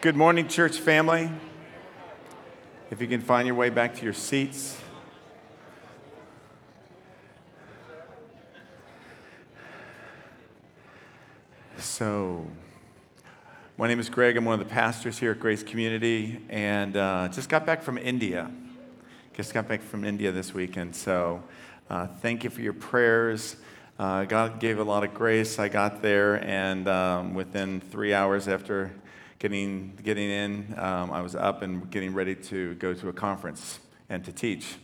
Good morning, church family. If you can find your way back to your seats. So, my name is Greg. I'm one of the pastors here at Grace Community, and uh, just got back from India. Just got back from India this weekend. So, uh, thank you for your prayers. Uh, God gave a lot of grace. I got there, and um, within three hours after getting, getting in, um, I was up and getting ready to go to a conference and to teach.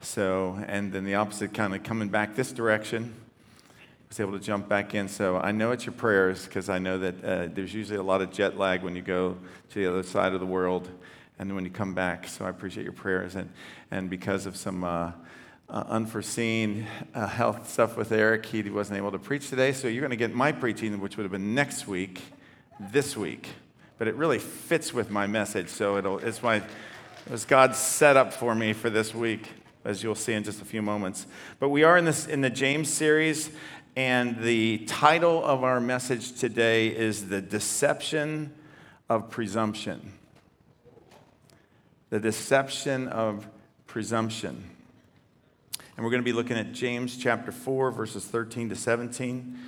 So, and then the opposite kind of coming back this direction, was able to jump back in. So I know it's your prayers because I know that uh, there's usually a lot of jet lag when you go to the other side of the world and when you come back. So I appreciate your prayers. And, and because of some uh, uh, unforeseen uh, health stuff with Eric, he wasn't able to preach today. So you're going to get my preaching, which would have been next week, this week but it really fits with my message. So it'll, it's my, it was God's setup for me for this week, as you'll see in just a few moments. But we are in, this, in the James series, and the title of our message today is The Deception of Presumption. The Deception of Presumption. And we're going to be looking at James chapter 4, verses 13 to 17.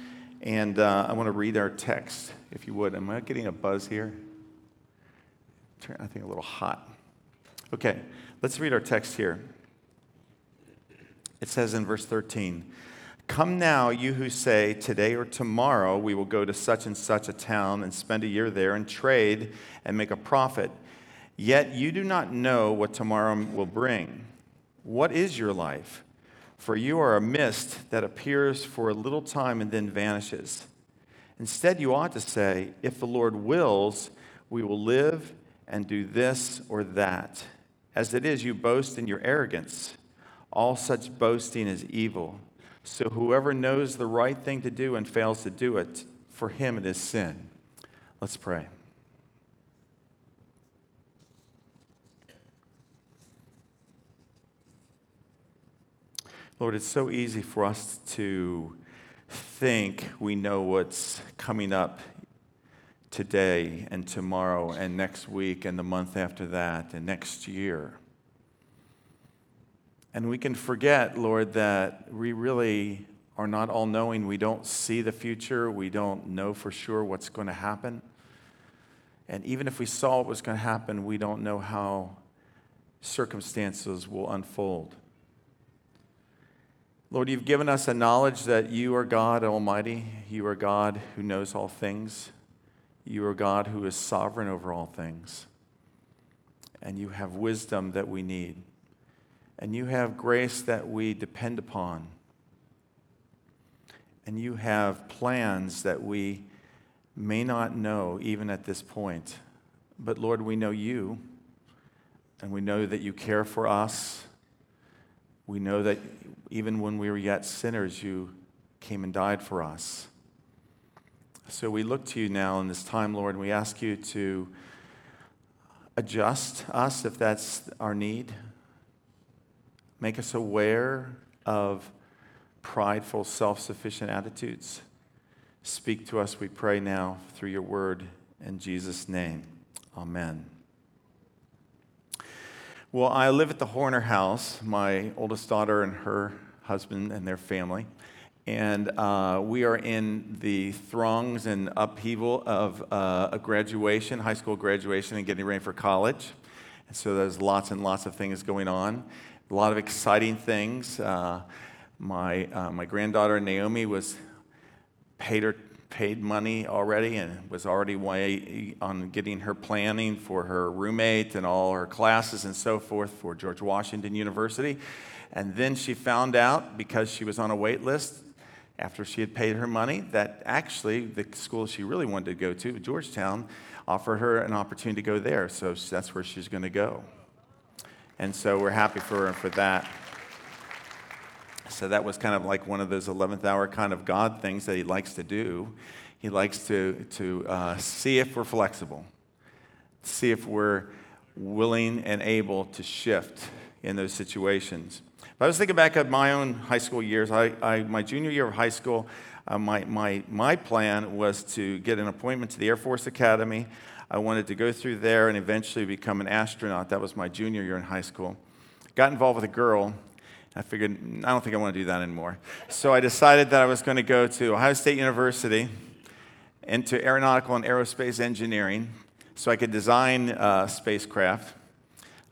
And uh, I want to read our text, if you would. Am I getting a buzz here? I think a little hot. Okay, let's read our text here. It says in verse 13 Come now, you who say, Today or tomorrow we will go to such and such a town and spend a year there and trade and make a profit. Yet you do not know what tomorrow will bring. What is your life? For you are a mist that appears for a little time and then vanishes. Instead, you ought to say, If the Lord wills, we will live and do this or that. As it is, you boast in your arrogance. All such boasting is evil. So whoever knows the right thing to do and fails to do it, for him it is sin. Let's pray. Lord, it's so easy for us to think we know what's coming up today and tomorrow and next week and the month after that and next year. And we can forget, Lord, that we really are not all knowing. We don't see the future. We don't know for sure what's going to happen. And even if we saw what was going to happen, we don't know how circumstances will unfold. Lord, you've given us a knowledge that you are God Almighty. You are God who knows all things. You are God who is sovereign over all things. And you have wisdom that we need. And you have grace that we depend upon. And you have plans that we may not know even at this point. But Lord, we know you. And we know that you care for us. We know that even when we were yet sinners, you came and died for us. So we look to you now in this time, Lord, and we ask you to adjust us if that's our need. Make us aware of prideful, self sufficient attitudes. Speak to us, we pray now, through your word. In Jesus' name, amen. Well, I live at the Horner house, my oldest daughter and her husband and their family. And uh, we are in the throngs and upheaval of uh, a graduation, high school graduation, and getting ready for college. And so there's lots and lots of things going on, a lot of exciting things. Uh, my, uh, my granddaughter Naomi was paid her paid money already and was already way on getting her planning for her roommate and all her classes and so forth for George Washington University. And then she found out because she was on a wait list after she had paid her money that actually the school she really wanted to go to, Georgetown, offered her an opportunity to go there. So that's where she's going to go. And so we're happy for her for that. So that was kind of like one of those 11th hour kind of God things that he likes to do. He likes to, to uh, see if we're flexible, see if we're willing and able to shift in those situations. But I was thinking back at my own high school years. I, I my junior year of high school, uh, my, my, my plan was to get an appointment to the Air Force Academy. I wanted to go through there and eventually become an astronaut. That was my junior year in high school. Got involved with a girl. I figured, I don't think I want to do that anymore. So I decided that I was going to go to Ohio State University into aeronautical and aerospace engineering so I could design uh, spacecraft.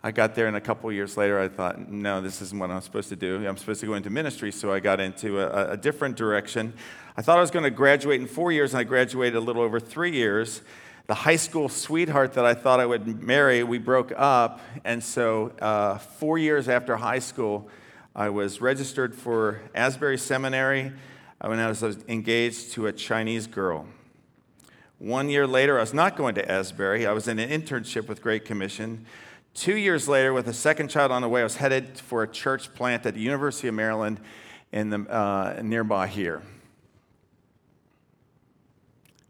I got there, and a couple years later, I thought, no, this isn't what I'm supposed to do. I'm supposed to go into ministry, so I got into a, a different direction. I thought I was going to graduate in four years, and I graduated a little over three years. The high school sweetheart that I thought I would marry, we broke up, and so uh, four years after high school, I was registered for Asbury Seminary when I was engaged to a Chinese girl. One year later, I was not going to Asbury. I was in an internship with Great Commission. Two years later, with a second child on the way, I was headed for a church plant at the University of Maryland in the, uh, nearby here.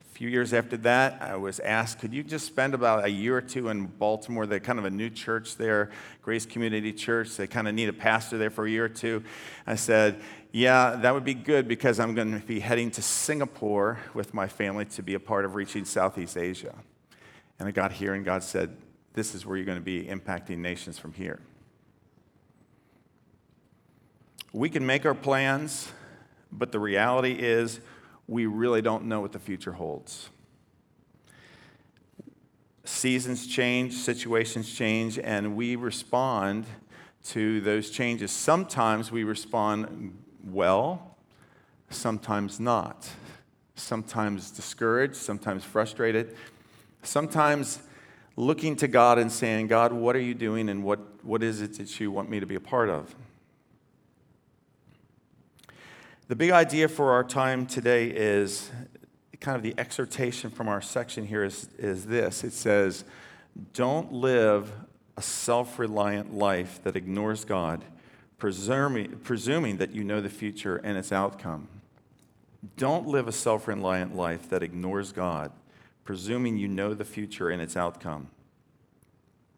A few years after that, I was asked, could you just spend about a year or two in Baltimore? They're kind of a new church there, Grace Community Church. They kind of need a pastor there for a year or two. I said, yeah, that would be good because I'm going to be heading to Singapore with my family to be a part of reaching Southeast Asia. And I got here, and God said, This is where you're going to be impacting nations from here. We can make our plans, but the reality is we really don't know what the future holds. Seasons change, situations change, and we respond to those changes. Sometimes we respond well, sometimes not. Sometimes discouraged, sometimes frustrated, sometimes looking to God and saying, God, what are you doing and what, what is it that you want me to be a part of? The big idea for our time today is kind of the exhortation from our section here is, is this it says, Don't live a self reliant life that ignores God presuming, presuming that you know the future and its outcome. Don't live a self reliant life that ignores God, presuming you know the future and its outcome.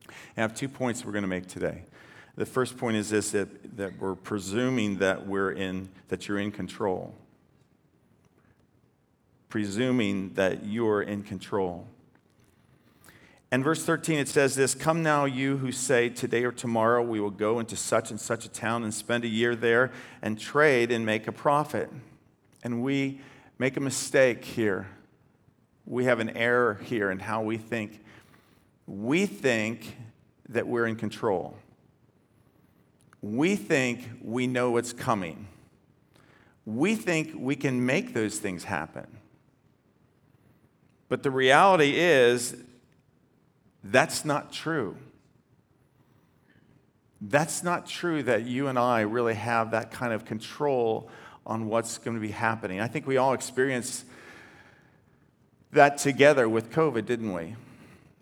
I have two points we're going to make today. The first point is this that, that we're presuming that we're in that you're in control. Presuming that you're in control. And verse 13, it says this Come now, you who say, Today or tomorrow we will go into such and such a town and spend a year there and trade and make a profit. And we make a mistake here. We have an error here in how we think. We think that we're in control. We think we know what's coming. We think we can make those things happen. But the reality is, that's not true. That's not true that you and I really have that kind of control on what's going to be happening. I think we all experienced that together with COVID, didn't we?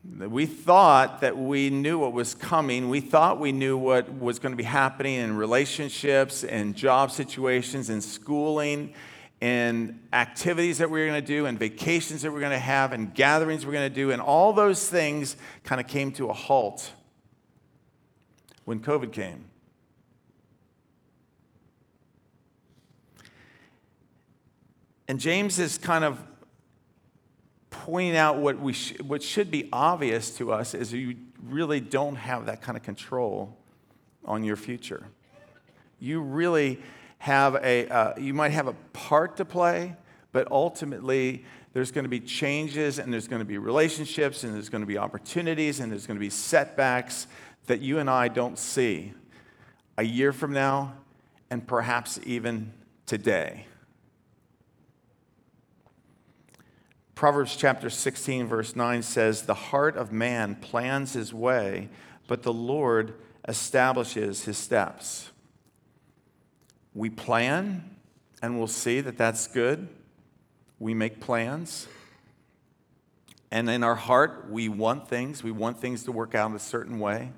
We thought that we knew what was coming. We thought we knew what was going to be happening in relationships and job situations and schooling and activities that we are going to do and vacations that we're going to have and gatherings we're going to do. And all those things kind of came to a halt when COVID came. And James is kind of pointing out what, we sh- what should be obvious to us is you really don't have that kind of control on your future. You really have a, uh, you might have a part to play, but ultimately there's going to be changes and there's going to be relationships and there's going to be opportunities and there's going to be setbacks that you and I don't see a year from now and perhaps even today. Proverbs chapter 16, verse 9 says, The heart of man plans his way, but the Lord establishes his steps. We plan and we'll see that that's good. We make plans. And in our heart, we want things. We want things to work out a certain way.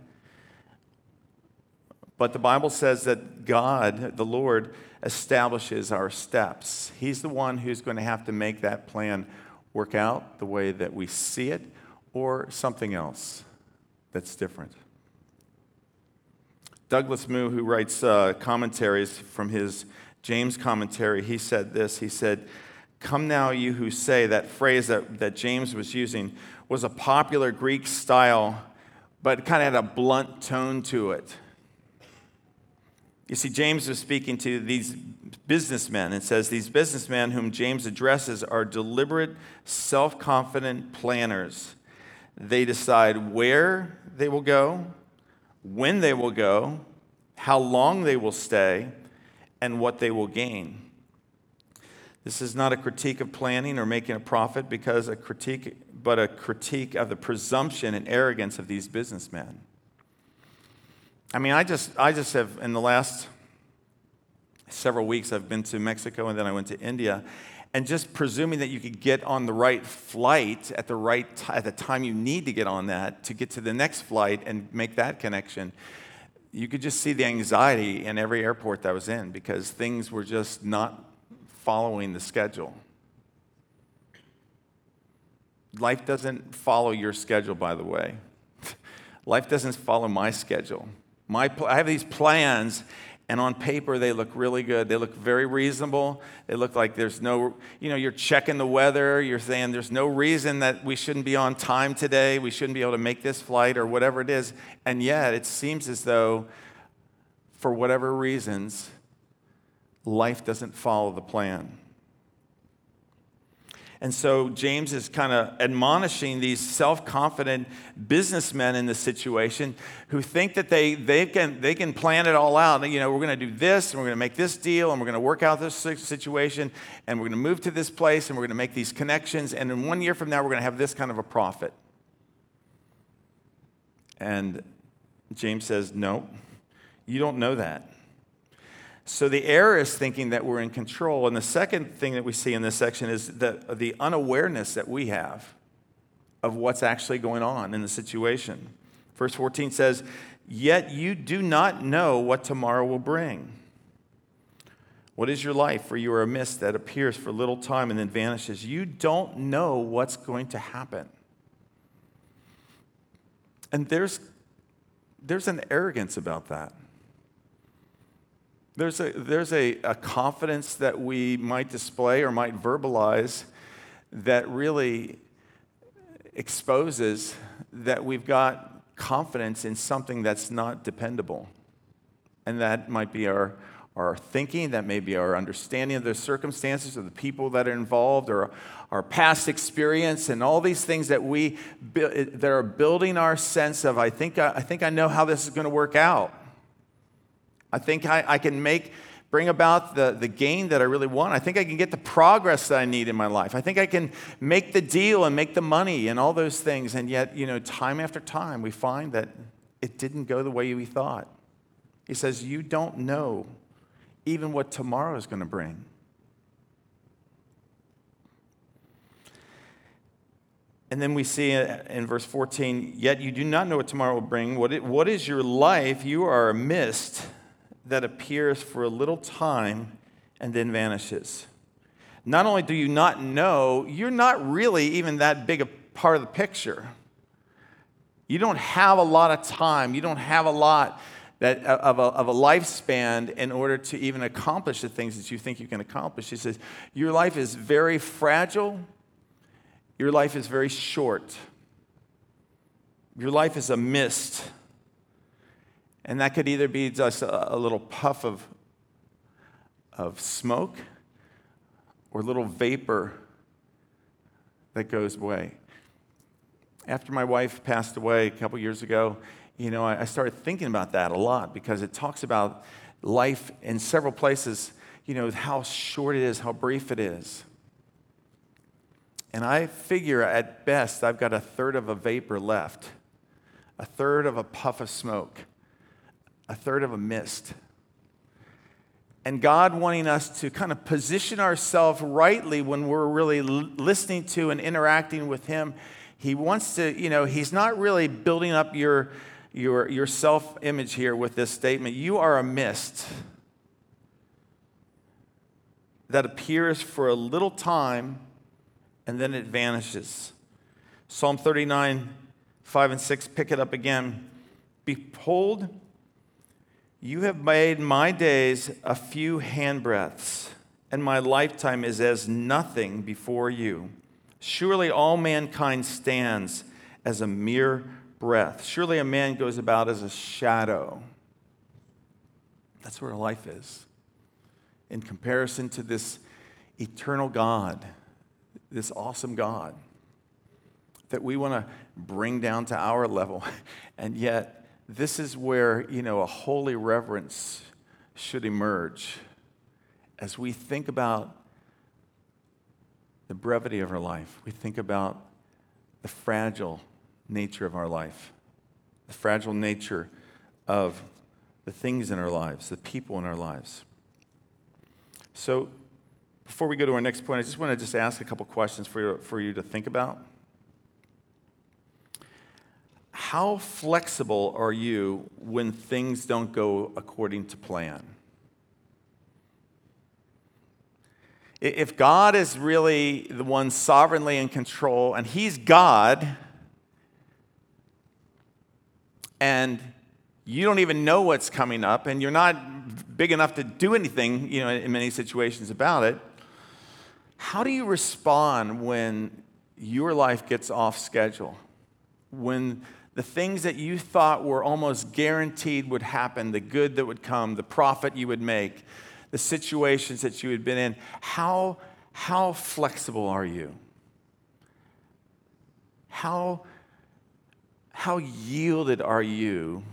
But the Bible says that God, the Lord, establishes our steps. He's the one who's going to have to make that plan work out the way that we see it or something else that's different. Douglas Moo, who writes uh, commentaries from his James commentary, he said this. He said, Come now, you who say, that phrase that, that James was using was a popular Greek style, but kind of had a blunt tone to it. You see, James is speaking to these businessmen. It says, These businessmen whom James addresses are deliberate, self confident planners. They decide where they will go, when they will go, how long they will stay, and what they will gain. This is not a critique of planning or making a profit because a critique but a critique of the presumption and arrogance of these businessmen. I mean, I just I just have in the last several weeks I've been to Mexico and then I went to India and just presuming that you could get on the right flight at the right t- at the time you need to get on that to get to the next flight and make that connection you could just see the anxiety in every airport that I was in because things were just not following the schedule. Life doesn't follow your schedule, by the way. Life doesn't follow my schedule. My, I have these plans, and on paper they look really good. They look very reasonable. They look like there's no, you know, you're checking the weather. You're saying there's no reason that we shouldn't be on time today. We shouldn't be able to make this flight or whatever it is. And yet it seems as though, for whatever reasons, life doesn't follow the plan. And so James is kind of admonishing these self confident businessmen in this situation who think that they, they, can, they can plan it all out. You know, we're going to do this, and we're going to make this deal, and we're going to work out this situation, and we're going to move to this place, and we're going to make these connections, and in one year from now, we're going to have this kind of a profit. And James says, No, you don't know that. So the error is thinking that we're in control. And the second thing that we see in this section is the, the unawareness that we have of what's actually going on in the situation. Verse 14 says, Yet you do not know what tomorrow will bring. What is your life? For you are a mist that appears for a little time and then vanishes. You don't know what's going to happen. And there's, there's an arrogance about that. There's a, there's a, a confidence that we might display or might verbalize that really exposes that we've got confidence in something that's not dependable. And that might be our, our thinking, that may be our understanding of the circumstances of the people that are involved, or our past experience, and all these things that we that are building our sense of, I think I, I think I know how this is going to work out. I think I, I can make, bring about the, the gain that I really want. I think I can get the progress that I need in my life. I think I can make the deal and make the money and all those things. And yet, you know, time after time, we find that it didn't go the way we thought. He says, You don't know even what tomorrow is going to bring. And then we see in verse 14, yet you do not know what tomorrow will bring. What, what is your life? You are a mist that appears for a little time and then vanishes. Not only do you not know, you're not really even that big a part of the picture. You don't have a lot of time, you don't have a lot that, uh, of, a, of a lifespan in order to even accomplish the things that you think you can accomplish. He says, Your life is very fragile, your life is very short, your life is a mist and that could either be just a, a little puff of, of smoke or a little vapor that goes away. After my wife passed away a couple years ago, you know, I started thinking about that a lot because it talks about life in several places, you know, how short it is, how brief it is. And I figure at best I've got a third of a vapor left, a third of a puff of smoke a third of a mist. And God wanting us to kind of position ourselves rightly when we're really listening to and interacting with Him. He wants to, you know, He's not really building up your, your, your self image here with this statement. You are a mist that appears for a little time and then it vanishes. Psalm 39, 5 and 6, pick it up again. Behold, you have made my days a few handbreadths and my lifetime is as nothing before you. Surely all mankind stands as a mere breath. Surely a man goes about as a shadow. That's where life is. In comparison to this eternal God, this awesome God that we want to bring down to our level. And yet, this is where, you know, a holy reverence should emerge as we think about the brevity of our life. We think about the fragile nature of our life, the fragile nature of the things in our lives, the people in our lives. So, before we go to our next point, I just want to just ask a couple questions for you, for you to think about. How flexible are you when things don't go according to plan? If God is really the one sovereignly in control and He's God, and you don't even know what's coming up, and you're not big enough to do anything, you know, in many situations about it, how do you respond when your life gets off schedule? When the things that you thought were almost guaranteed would happen, the good that would come, the profit you would make, the situations that you had been in, how, how flexible are you? How, how yielded are you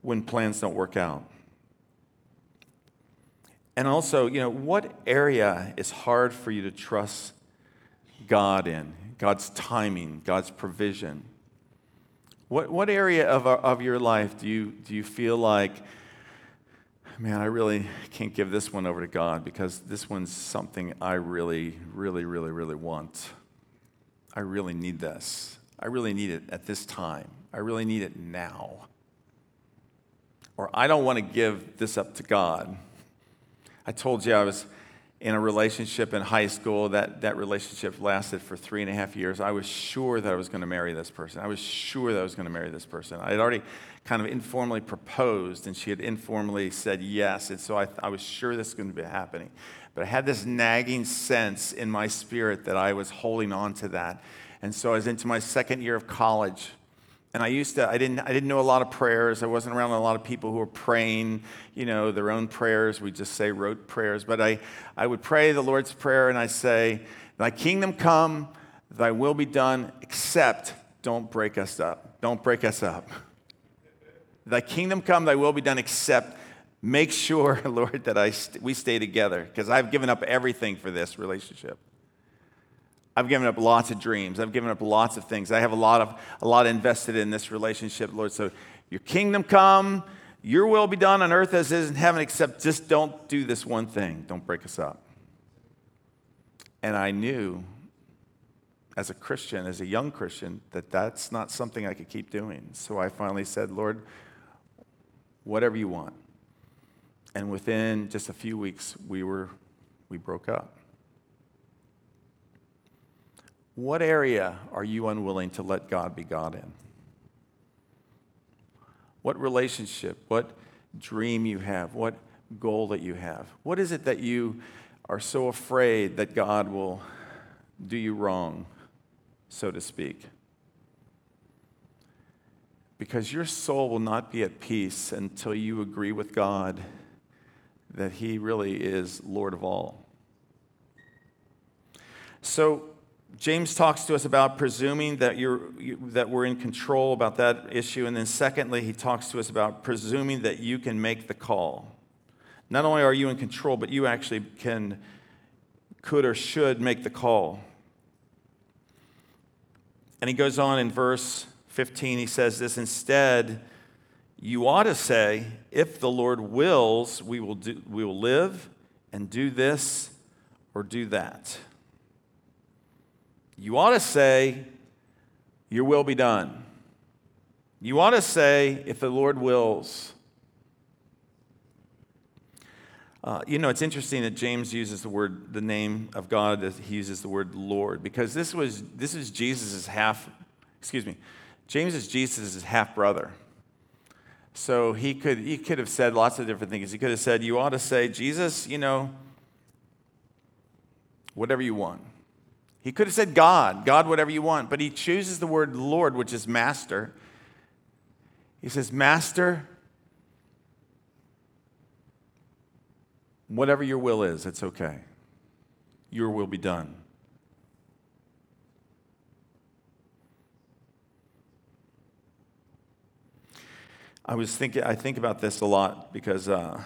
when plans don't work out? And also, you know, what area is hard for you to trust God in? God's timing, God's provision. What, what area of, of your life do you, do you feel like, man, I really can't give this one over to God because this one's something I really, really, really, really want? I really need this. I really need it at this time. I really need it now. Or I don't want to give this up to God. I told you I was in a relationship in high school. That, that relationship lasted for three and a half years. I was sure that I was going to marry this person. I was sure that I was going to marry this person. I had already kind of informally proposed, and she had informally said yes. And so I, I was sure this was going to be happening. But I had this nagging sense in my spirit that I was holding on to that. And so I was into my second year of college and I used to, I didn't, I didn't know a lot of prayers. I wasn't around a lot of people who were praying, you know, their own prayers. We just say rote prayers. But I, I would pray the Lord's Prayer and I say, Thy kingdom come, thy will be done, except don't break us up. Don't break us up. Thy kingdom come, thy will be done, except make sure, Lord, that I st- we stay together because I've given up everything for this relationship. I've given up lots of dreams. I've given up lots of things. I have a lot of a lot invested in this relationship, Lord. So your kingdom come, your will be done on earth as it is in heaven, except just don't do this one thing. Don't break us up. And I knew as a Christian, as a young Christian, that that's not something I could keep doing. So I finally said, Lord, whatever you want. And within just a few weeks, we were we broke up. What area are you unwilling to let God be God in? What relationship, what dream you have, what goal that you have? What is it that you are so afraid that God will do you wrong, so to speak? Because your soul will not be at peace until you agree with God that He really is Lord of all. So, James talks to us about presuming that, you're, you, that we're in control about that issue. And then, secondly, he talks to us about presuming that you can make the call. Not only are you in control, but you actually can, could or should make the call. And he goes on in verse 15, he says this instead, you ought to say, if the Lord wills, we will, do, we will live and do this or do that. You ought to say, Your will be done. You ought to say, If the Lord wills. Uh, you know, it's interesting that James uses the word, the name of God, that he uses the word Lord, because this was this is Jesus' half, excuse me, James is Jesus' half brother. So he could, he could have said lots of different things. He could have said, You ought to say, Jesus, you know, whatever you want. He could have said, God, God, whatever you want. But he chooses the word Lord, which is master. He says, Master, whatever your will is, it's okay. Your will be done. I was thinking, I think about this a lot because, uh,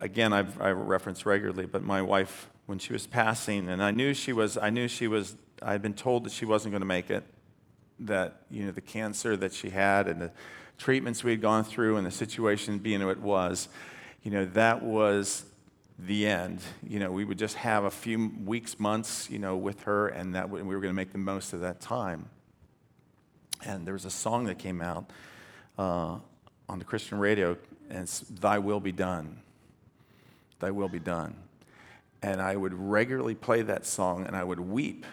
again, I've, I reference regularly, but my wife, when she was passing, and I knew she was, I knew she was, I had been told that she wasn't going to make it, that, you know, the cancer that she had and the treatments we had gone through and the situation being what it was, you know, that was the end. You know, we would just have a few weeks, months, you know, with her, and that we were going to make the most of that time. And there was a song that came out uh, on the Christian radio, and it's Thy Will Be Done. Thy Will Be Done. And I would regularly play that song and I would weep.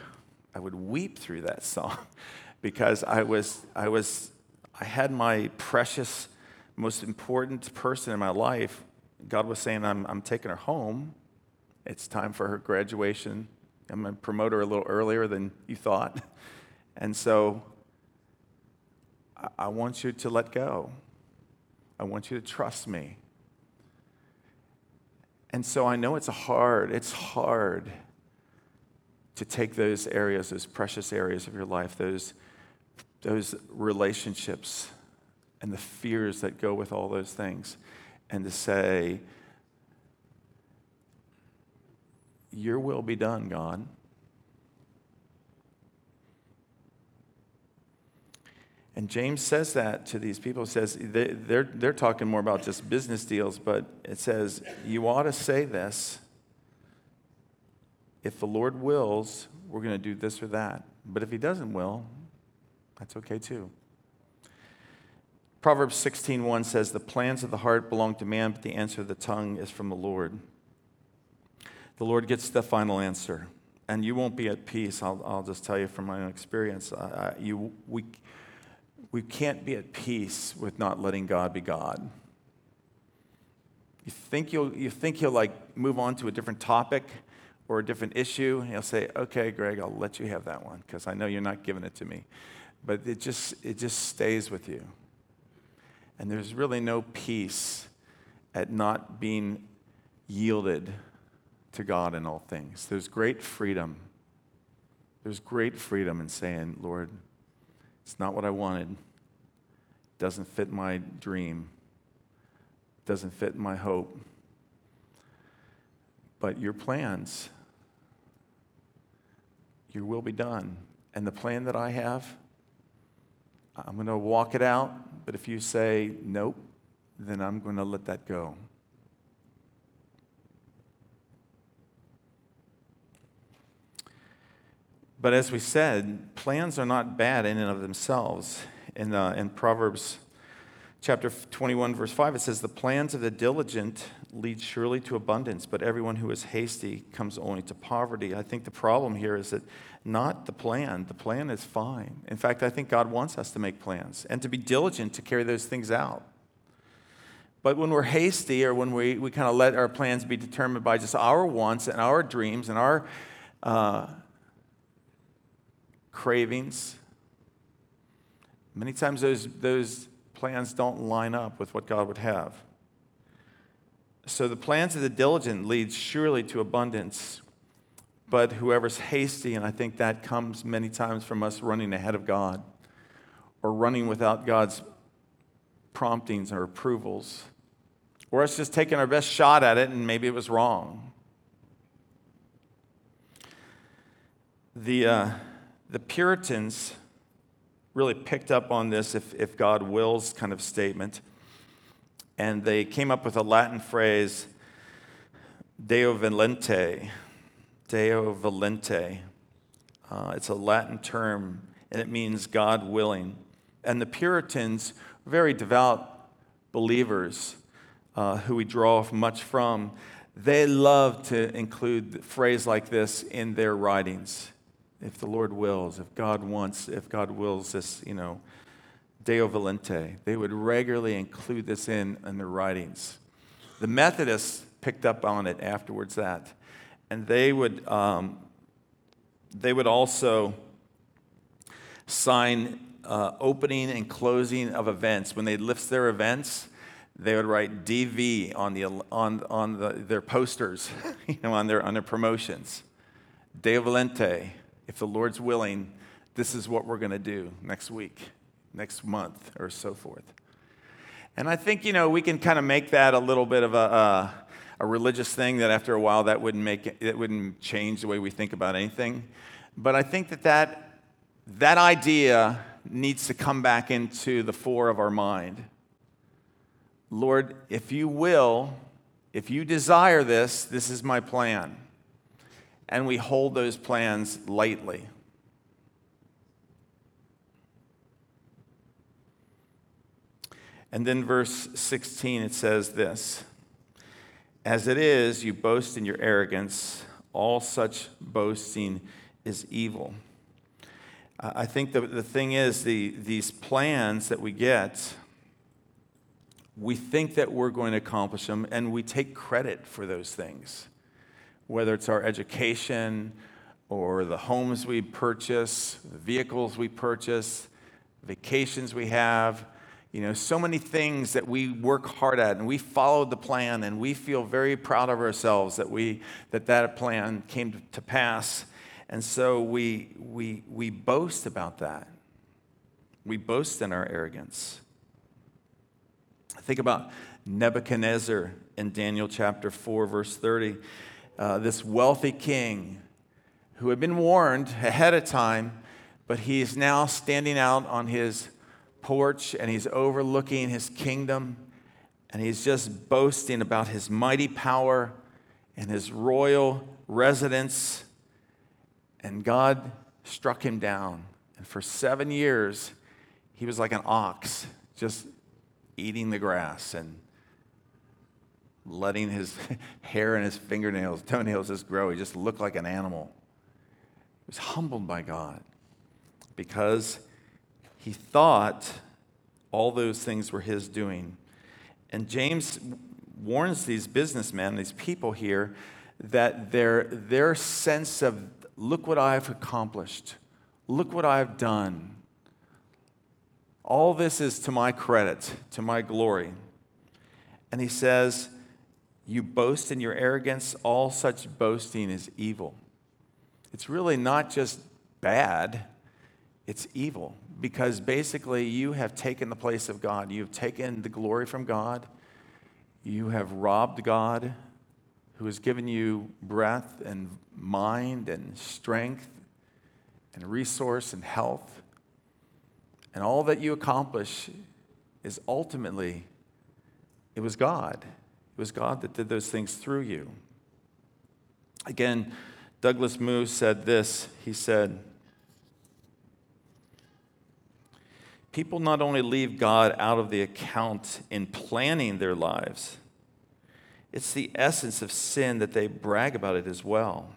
I would weep through that song because I was, I was, I had my precious, most important person in my life. God was saying, I'm, I'm taking her home. It's time for her graduation. I'm going to promote her a little earlier than you thought. And so I, I want you to let go. I want you to trust me. And so I know it's hard, it's hard to take those areas, those precious areas of your life, those, those relationships and the fears that go with all those things, and to say, Your will be done, God. And James says that to these people. He says they, they're, they're talking more about just business deals, but it says, You ought to say this. If the Lord wills, we're going to do this or that. But if he doesn't will, that's okay too. Proverbs 16:1 says, "The plans of the heart belong to man, but the answer of the tongue is from the Lord." The Lord gets the final answer, and you won't be at peace. I'll, I'll just tell you from my own experience. Uh, you, we, we can't be at peace with not letting God be God. You think you'll, you think he'll like move on to a different topic or a different issue. And he'll say, okay, Greg, I'll let you have that one because I know you're not giving it to me. But it just, it just stays with you. And there's really no peace at not being yielded to God in all things. There's great freedom. There's great freedom in saying, Lord, it's not what I wanted. It Doesn't fit my dream. It Doesn't fit my hope. But your plans, your will be done. And the plan that I have, I'm going to walk it out. But if you say nope, then I'm going to let that go. But as we said, plans are not bad in and of themselves. In, uh, in Proverbs chapter 21, verse 5, it says, The plans of the diligent lead surely to abundance, but everyone who is hasty comes only to poverty. I think the problem here is that not the plan. The plan is fine. In fact, I think God wants us to make plans and to be diligent to carry those things out. But when we're hasty or when we, we kind of let our plans be determined by just our wants and our dreams and our uh, cravings. Many times those, those plans don't line up with what God would have. So the plans of the diligent lead surely to abundance, but whoever's hasty, and I think that comes many times from us running ahead of God or running without God's promptings or approvals, or us just taking our best shot at it and maybe it was wrong. The, uh, the Puritans really picked up on this if, if God wills kind of statement. And they came up with a Latin phrase, Deo volente. Deo volente. Uh, it's a Latin term, and it means God willing. And the Puritans, very devout believers uh, who we draw much from, they love to include a phrase like this in their writings if the Lord wills, if God wants, if God wills this, you know, Deo volente. They would regularly include this in in their writings. The Methodists picked up on it afterwards that, and they would um, they would also sign uh, opening and closing of events. When they list their events, they would write DV on, the, on, on the, their posters, you know, on their, on their promotions. Deo volente, if the Lord's willing, this is what we're going to do next week, next month, or so forth. And I think, you know, we can kind of make that a little bit of a, a, a religious thing that after a while that wouldn't make it, it wouldn't change the way we think about anything. But I think that that, that idea needs to come back into the fore of our mind. Lord, if you will, if you desire this, this is my plan. And we hold those plans lightly. And then, verse 16, it says this As it is, you boast in your arrogance, all such boasting is evil. I think the, the thing is, the, these plans that we get, we think that we're going to accomplish them, and we take credit for those things, whether it's our education or the homes we purchase, the vehicles we purchase, vacations we have. You know, so many things that we work hard at, and we followed the plan, and we feel very proud of ourselves that we that that plan came to pass. And so we, we, we boast about that. We boast in our arrogance. Think about Nebuchadnezzar in Daniel chapter 4, verse 30. Uh, this wealthy king who had been warned ahead of time, but he is now standing out on his porch and he's overlooking his kingdom and he's just boasting about his mighty power and his royal residence and God struck him down. And for seven years, he was like an ox, just eating the grass and letting his hair and his fingernails, toenails just grow. He just looked like an animal. He was humbled by God because he thought all those things were his doing. And James warns these businessmen, these people here, that their, their sense of Look what I've accomplished. Look what I've done. All this is to my credit, to my glory. And he says, You boast in your arrogance, all such boasting is evil. It's really not just bad, it's evil because basically you have taken the place of God. You've taken the glory from God. You have robbed God who has given you breath and mind and strength and resource and health. And all that you accomplish is ultimately, it was God. It was God that did those things through you. Again, Douglas Moo said this. He said, People not only leave God out of the account in planning their lives, it's the essence of sin that they brag about it as well.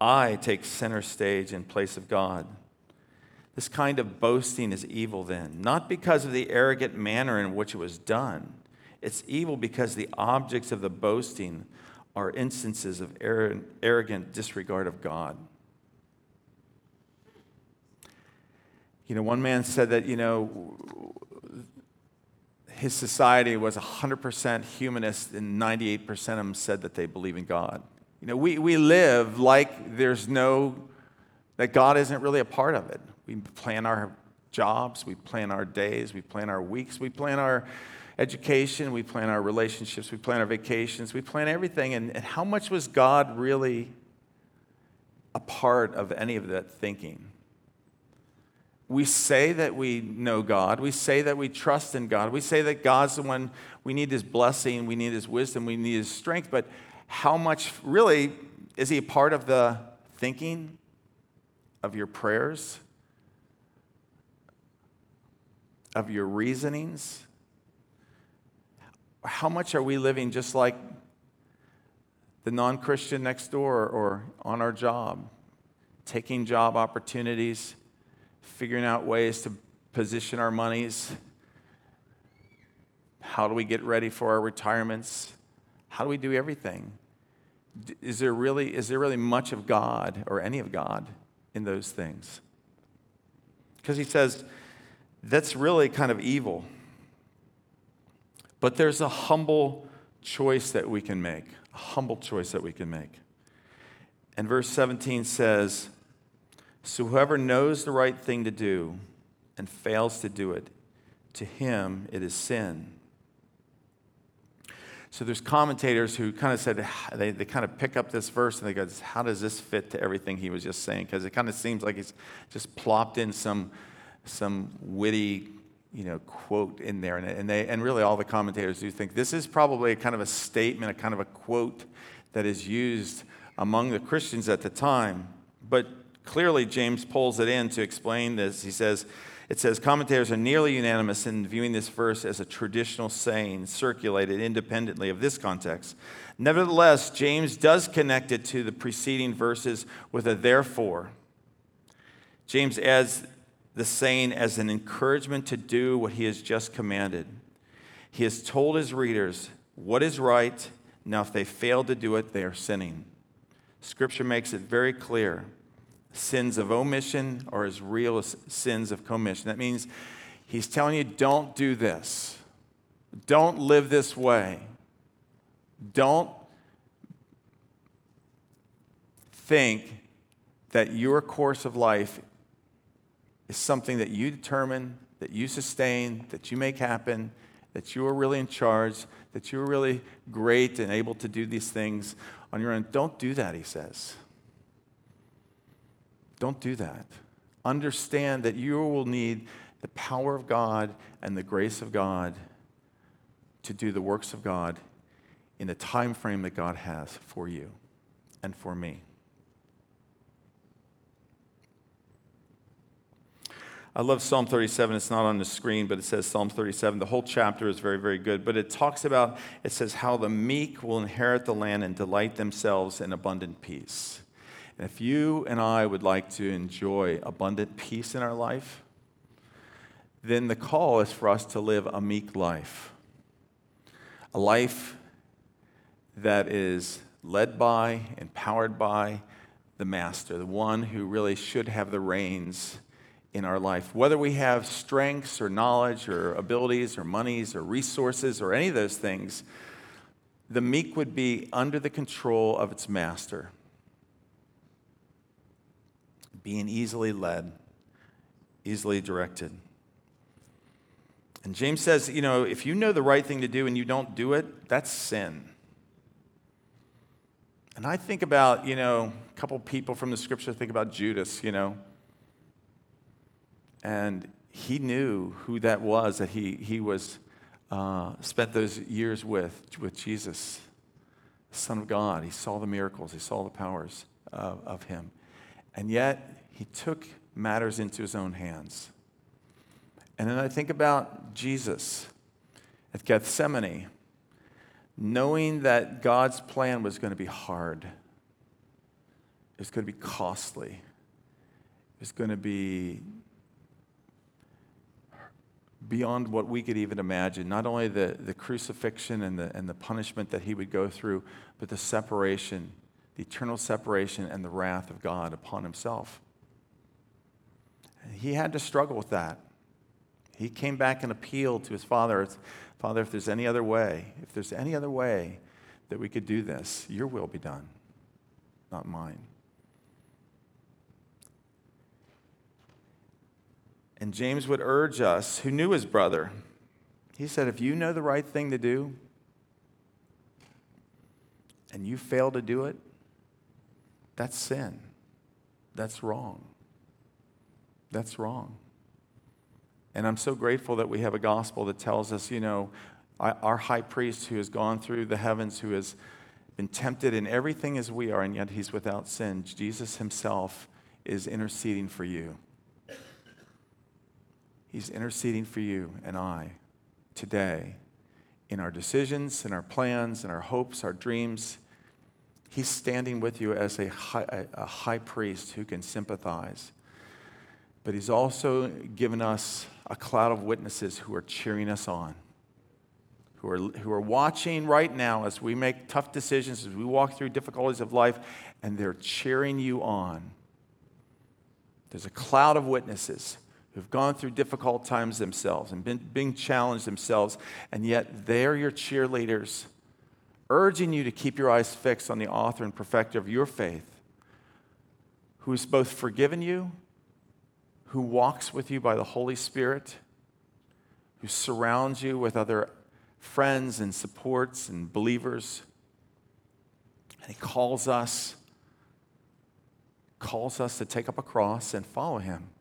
I take center stage in place of God. This kind of boasting is evil, then, not because of the arrogant manner in which it was done. It's evil because the objects of the boasting are instances of arrogant disregard of God. You know, one man said that, you know, his society was 100% humanist, and 98% of them said that they believe in God. You know, we, we live like there's no, that God isn't really a part of it. We plan our jobs, we plan our days, we plan our weeks, we plan our education, we plan our relationships, we plan our vacations, we plan everything. And, and how much was God really a part of any of that thinking? we say that we know God. We say that we trust in God. We say that God's the one we need his blessing, we need his wisdom, we need his strength. But how much really is he a part of the thinking of your prayers, of your reasonings? How much are we living just like the non Christian next door or on our job, taking job opportunities? figuring out ways to position our monies? How do we get ready for our retirements? How do we do everything? Is there really, is there really much of God or any of God in those things? Because he says that's really kind of evil. But there's a humble choice that we can make, a humble choice that we can make. And verse 17 says, So whoever knows the right thing to do and fails to do it, to him it is sin. So there's commentators who kind of said, they, they kind of pick up this verse and they go, how does this fit to everything he was just saying? Because it kind of seems like he's just plopped in some, some witty you know, quote in there. And, and, they, and really all the commentators do think this is probably a kind of a statement, a kind of a quote that is used among the Christians at the time. But clearly James pulls it in to explain this. He says, it says commentators are nearly unanimous in viewing this verse as a traditional saying circulated independently of this context. Nevertheless, James does connect it to the preceding verses with a therefore. James adds the saying as an encouragement to do what he has just commanded. He has told his readers what is right. Now, if they fail to do it, they are sinning. Scripture makes it very clear sins of omission are as real as sins of commission. That means he's telling you don't do this, don't live this way, don't think that your course of life is something that you determine, that you sustain, that you make happen, that you are really in charge, that you're really great and able to do these things on your own. Don't do that, he says. Don't do that. Understand that you will need the power of God and the grace of God to do the works of God in the time frame that God has for you and for me. I love Psalm 37. It's not on the screen, but it says Psalm 37. The whole chapter is very, very good. But it talks about, it says, how the meek will inherit the land and delight themselves in abundant peace. And if you and I would like to enjoy abundant peace in our life, then the call is for us to live a meek life. A life that is led by, empowered by the Master, the one who really should have the reins in our life. Whether we have strengths or knowledge or abilities or monies or resources or any of those things, the meek would be under the control of its master being easily led, easily directed. And James says, you know, if you know the right thing to do and you don't do it, that's sin. And I think about, you know, a couple people from the scripture think about Judas, you know. And he knew who that was that he, he was uh, spent those years with, with Jesus, Son of God. He saw the miracles, he saw the powers of, of him. And yet, he took matters into his own hands. And then I think about Jesus at Gethsemane, knowing that God's plan was going to be hard, it was going to be costly, it was going to be beyond what we could even imagine. Not only the, the crucifixion and the, and the punishment that he would go through, but the separation the eternal separation and the wrath of God upon himself. He had to struggle with that. He came back and appealed to his father Father, if there's any other way, if there's any other way that we could do this, your will be done, not mine. And James would urge us, who knew his brother, he said, if you know the right thing to do and you fail to do it, that's sin. That's wrong. That's wrong. And I'm so grateful that we have a gospel that tells us, you know, our high priest who has gone through the heavens, who has been tempted in everything as we are, and yet he's without sin. Jesus himself is interceding for you. He's interceding for you and I today in our decisions, in our plans, in our hopes, our dreams. He's standing with you as a high, a high priest who can sympathize. But He's also given us a cloud of witnesses who are cheering us on, who are, who are watching right now as we make tough decisions, as we walk through difficulties of life, and they're cheering you on. There's a cloud of witnesses who've gone through difficult times themselves and been being challenged themselves, and yet they're your cheerleaders, urging you to keep your eyes fixed on the author and perfecter of your faith, who's both forgiven you, who walks with you by the Holy Spirit, who surrounds you with other friends and supports and believers. And he calls us calls us to take up a cross and follow him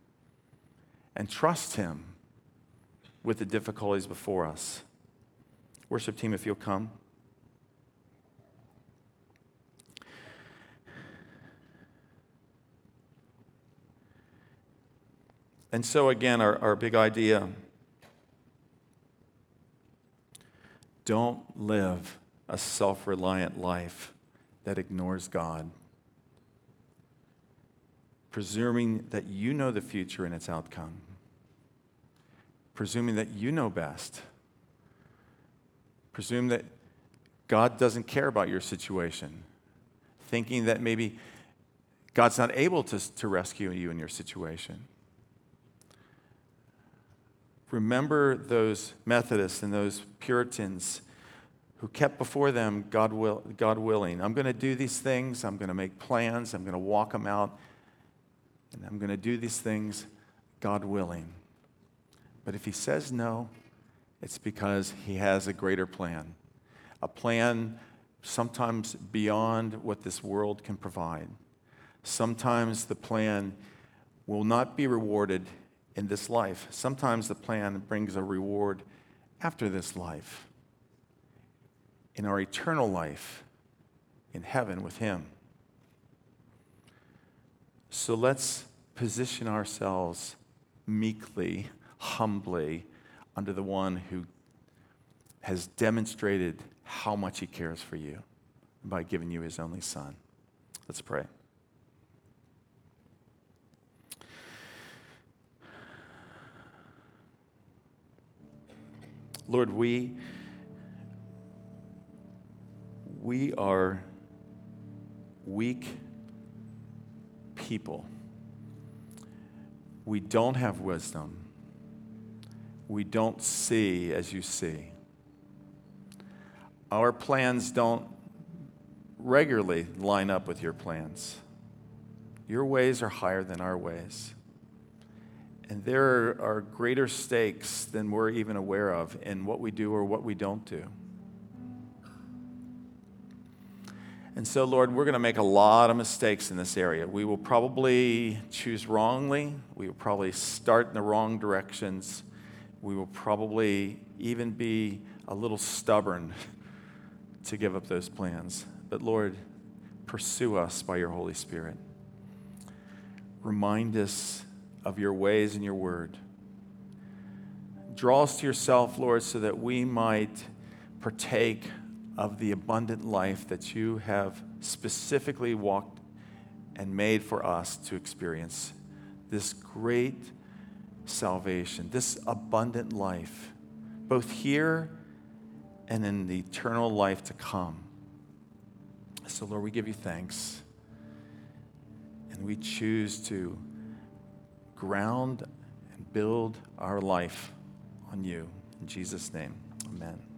and trust Him with the difficulties before us. Worship team, if you'll come. And so, again, our, our big idea don't live a self reliant life that ignores God presuming that you know the future and its outcome, presuming that you know best, presume that God doesn't care about your situation, thinking that maybe God's not able to, to rescue you in your situation. Remember those Methodists and those Puritans who kept before them God, will, God willing. I'm going to do these things. I'm going to make plans. I'm going to walk them out. And I'm going to do these things, God willing. But if he says no, it's because he has a greater plan, a plan sometimes beyond what this world can provide. Sometimes the plan will not be rewarded in this life. Sometimes the plan brings a reward after this life, in our eternal life in heaven with Him. So let's position ourselves meekly, humbly under the one who has demonstrated how much he cares for you by giving you his only son. Let's pray. Lord, we, we are weak people. We don't have wisdom. We don't see as you see. Our plans don't regularly line up with your plans. Your ways are higher than our ways. And there are greater stakes than we're even aware of in what we do or what we don't do. And so, Lord, we're going to make a lot of mistakes in this area. We will probably choose wrongly. We will probably start in the wrong directions. We will probably even be a little stubborn to give up those plans. But, Lord, pursue us by your Holy Spirit. Remind us of your ways and your word. Draw us to yourself, Lord, so that we might partake of the abundant life that you have specifically walked and made for us to experience. This great salvation, this abundant life, both here and in the eternal life to come. So, Lord, we give you thanks. And we choose to ground and build our life on you. In Jesus' name, amen.